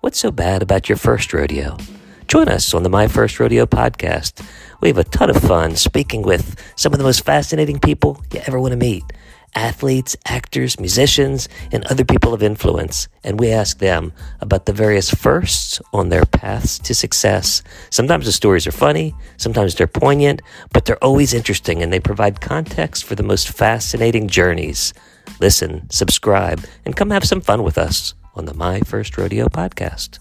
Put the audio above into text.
What's so bad about your first rodeo? Join us on the My First Rodeo podcast. We have a ton of fun speaking with some of the most fascinating people you ever want to meet athletes, actors, musicians, and other people of influence. And we ask them about the various firsts on their paths to success. Sometimes the stories are funny, sometimes they're poignant, but they're always interesting and they provide context for the most fascinating journeys. Listen, subscribe, and come have some fun with us on the My First Rodeo podcast.